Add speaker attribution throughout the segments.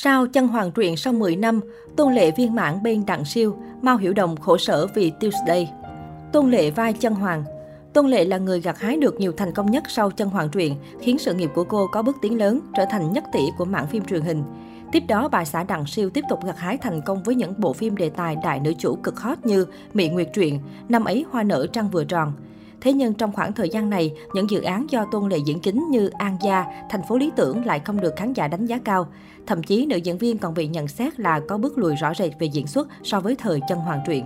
Speaker 1: Sau chân hoàng truyện sau 10 năm, Tôn Lệ viên mãn bên Đặng Siêu, Mao Hiểu Đồng khổ sở vì Tuesday. Tôn Lệ vai chân hoàng Tôn Lệ là người gặt hái được nhiều thành công nhất sau chân hoàng truyện, khiến sự nghiệp của cô có bước tiến lớn, trở thành nhất tỷ của mạng phim truyền hình. Tiếp đó, bà xã Đặng Siêu tiếp tục gặt hái thành công với những bộ phim đề tài đại nữ chủ cực hot như Mỹ Nguyệt Truyện, Năm ấy hoa nở trăng vừa tròn. Thế nhưng trong khoảng thời gian này, những dự án do Tôn Lệ diễn chính như An Gia, Thành phố Lý Tưởng lại không được khán giả đánh giá cao. Thậm chí nữ diễn viên còn bị nhận xét là có bước lùi rõ rệt về diễn xuất so với thời chân hoàng truyện.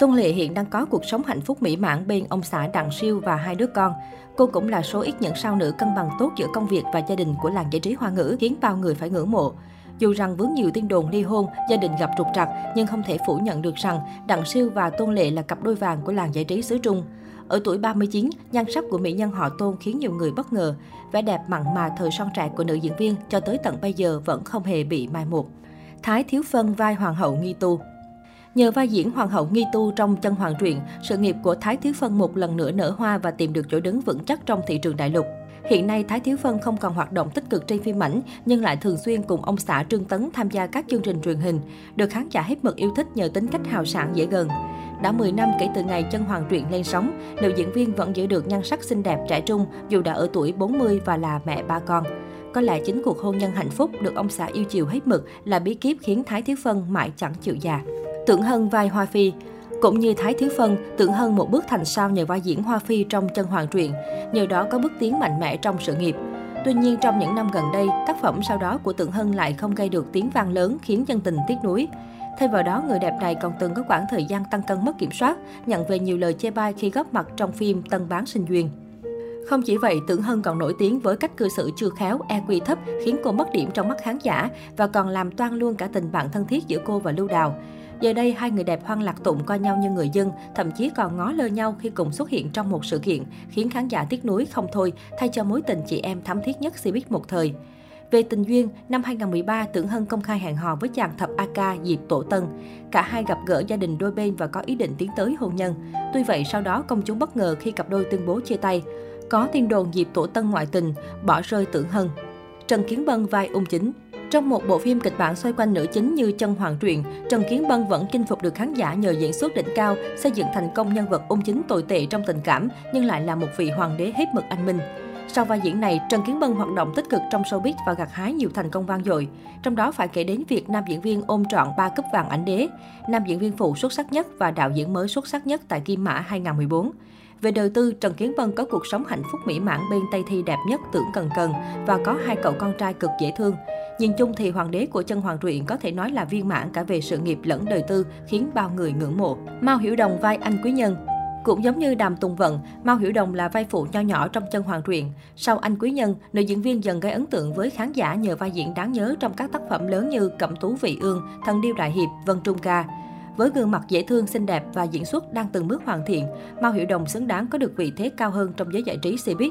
Speaker 1: Tôn Lệ hiện đang có cuộc sống hạnh phúc mỹ mãn bên ông xã Đặng Siêu và hai đứa con. Cô cũng là số ít những sao nữ cân bằng tốt giữa công việc và gia đình của làng giải trí hoa ngữ, khiến bao người phải ngưỡng mộ. Dù rằng vướng nhiều tin đồn ly hôn, gia đình gặp trục trặc, nhưng không thể phủ nhận được rằng Đặng Siêu và Tôn Lệ là cặp đôi vàng của làng giải trí xứ Trung. Ở tuổi 39, nhan sắc của mỹ nhân họ Tôn khiến nhiều người bất ngờ. Vẻ đẹp mặn mà thời son trẻ của nữ diễn viên cho tới tận bây giờ vẫn không hề bị mai một. Thái Thiếu Phân vai Hoàng hậu Nghi Tu Nhờ vai diễn Hoàng hậu Nghi Tu trong chân hoàng truyện, sự nghiệp của Thái Thiếu Phân một lần nữa nở hoa và tìm được chỗ đứng vững chắc trong thị trường đại lục. Hiện nay, Thái Thiếu Phân không còn hoạt động tích cực trên phim ảnh, nhưng lại thường xuyên cùng ông xã Trương Tấn tham gia các chương trình truyền hình, được khán giả hết mực yêu thích nhờ tính cách hào sảng dễ gần. Đã 10 năm kể từ ngày chân hoàng truyện lên sóng, nữ diễn viên vẫn giữ được nhan sắc xinh đẹp trẻ trung dù đã ở tuổi 40 và là mẹ ba con. Có lẽ chính cuộc hôn nhân hạnh phúc được ông xã yêu chiều hết mực là bí kíp khiến Thái Thiếu Phân mãi chẳng chịu già. Tưởng Hân vai Hoa Phi cũng như Thái Thiếu Phân, Tưởng Hân một bước thành sao nhờ vai diễn Hoa Phi trong chân hoàng truyện, nhờ đó có bước tiến mạnh mẽ trong sự nghiệp. Tuy nhiên, trong những năm gần đây, tác phẩm sau đó của Tưởng Hân lại không gây được tiếng vang lớn khiến dân tình tiếc nuối. Thay vào đó, người đẹp này còn từng có khoảng thời gian tăng cân mất kiểm soát, nhận về nhiều lời chê bai khi góp mặt trong phim Tân Bán Sinh Duyên. Không chỉ vậy, Tưởng Hân còn nổi tiếng với cách cư xử chưa khéo, EQ thấp khiến cô mất điểm trong mắt khán giả và còn làm toan luôn cả tình bạn thân thiết giữa cô và Lưu Đào. Giờ đây, hai người đẹp hoang lạc tụng coi nhau như người dân, thậm chí còn ngó lơ nhau khi cùng xuất hiện trong một sự kiện, khiến khán giả tiếc nuối không thôi, thay cho mối tình chị em thắm thiết nhất Cbiz một thời. Về tình duyên, năm 2013, Tưởng Hân công khai hẹn hò với chàng thập AK Diệp Tổ Tân. Cả hai gặp gỡ gia đình đôi bên và có ý định tiến tới hôn nhân. Tuy vậy, sau đó công chúng bất ngờ khi cặp đôi tuyên bố chia tay. Có tin đồn Diệp Tổ Tân ngoại tình, bỏ rơi Tưởng Hân. Trần Kiến Bân vai ung chính. Trong một bộ phim kịch bản xoay quanh nữ chính như chân hoàng truyện, Trần Kiến Bân vẫn chinh phục được khán giả nhờ diễn xuất đỉnh cao, xây dựng thành công nhân vật ung chính tồi tệ trong tình cảm, nhưng lại là một vị hoàng đế hết mực anh minh. Sau vai diễn này, Trần Kiến Bân hoạt động tích cực trong showbiz và gặt hái nhiều thành công vang dội. Trong đó phải kể đến việc nam diễn viên ôm trọn 3 cúp vàng ảnh đế, nam diễn viên phụ xuất sắc nhất và đạo diễn mới xuất sắc nhất tại Kim Mã 2014. Về đời tư, Trần Kiến Bân có cuộc sống hạnh phúc mỹ mãn bên Tây Thi đẹp nhất tưởng cần cần và có hai cậu con trai cực dễ thương. Nhìn chung thì hoàng đế của chân hoàng truyện có thể nói là viên mãn cả về sự nghiệp lẫn đời tư, khiến bao người ngưỡng mộ. Mao Hiểu Đồng vai anh quý nhân, cũng giống như Đàm Tùng Vận, Mao Hiểu Đồng là vai phụ nho nhỏ trong chân hoàng truyện. Sau anh quý nhân, nữ diễn viên dần gây ấn tượng với khán giả nhờ vai diễn đáng nhớ trong các tác phẩm lớn như Cẩm Tú Vị Ương, Thần Điêu Đại Hiệp, Vân Trung Ca. Với gương mặt dễ thương, xinh đẹp và diễn xuất đang từng bước hoàn thiện, Mao Hiểu Đồng xứng đáng có được vị thế cao hơn trong giới giải trí showbiz.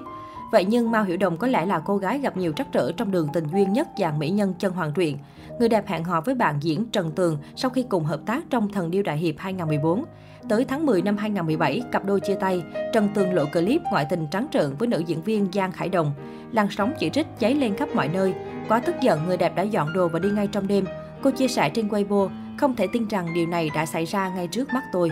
Speaker 1: Vậy nhưng Mao Hiểu Đồng có lẽ là cô gái gặp nhiều trắc trở trong đường tình duyên nhất dàn mỹ nhân chân hoàng truyện. Người đẹp hẹn hò với bạn diễn Trần Tường sau khi cùng hợp tác trong Thần Điêu Đại Hiệp 2014. Tới tháng 10 năm 2017, cặp đôi chia tay, Trần Tường lộ clip ngoại tình trắng trợn với nữ diễn viên Giang Khải Đồng. Làn sóng chỉ trích cháy lên khắp mọi nơi. Quá tức giận, người đẹp đã dọn đồ và đi ngay trong đêm. Cô chia sẻ trên Weibo, không thể tin rằng điều này đã xảy ra ngay trước mắt tôi.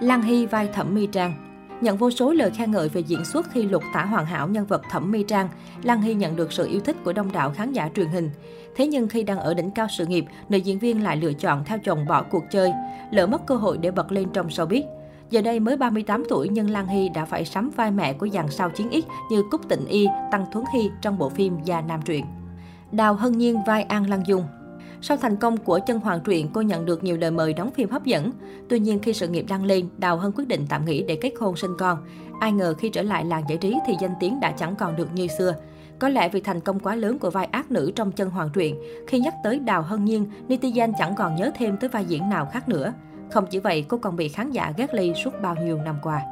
Speaker 1: Lan Hy vai Thẩm Mi Trang Nhận vô số lời khen ngợi về diễn xuất khi lục tả hoàn hảo nhân vật Thẩm Mi Trang, Lan Hy nhận được sự yêu thích của đông đảo khán giả truyền hình. Thế nhưng khi đang ở đỉnh cao sự nghiệp, nữ diễn viên lại lựa chọn theo chồng bỏ cuộc chơi, lỡ mất cơ hội để bật lên trong showbiz. Giờ đây mới 38 tuổi nhưng Lan Hy đã phải sắm vai mẹ của dàn sao chiến ít như Cúc Tịnh Y, Tăng Thuấn Hy trong bộ phim Gia Nam Truyện. Đào Hân Nhiên vai An Lan Dung sau thành công của chân hoàng truyện, cô nhận được nhiều lời mời đóng phim hấp dẫn. Tuy nhiên khi sự nghiệp đăng lên, Đào Hân quyết định tạm nghỉ để kết hôn sinh con. Ai ngờ khi trở lại làng giải trí thì danh tiếng đã chẳng còn được như xưa. Có lẽ vì thành công quá lớn của vai ác nữ trong chân hoàng truyện, khi nhắc tới Đào Hân Nhiên, netizen chẳng còn nhớ thêm tới vai diễn nào khác nữa. Không chỉ vậy, cô còn bị khán giả ghét ly suốt bao nhiêu năm qua.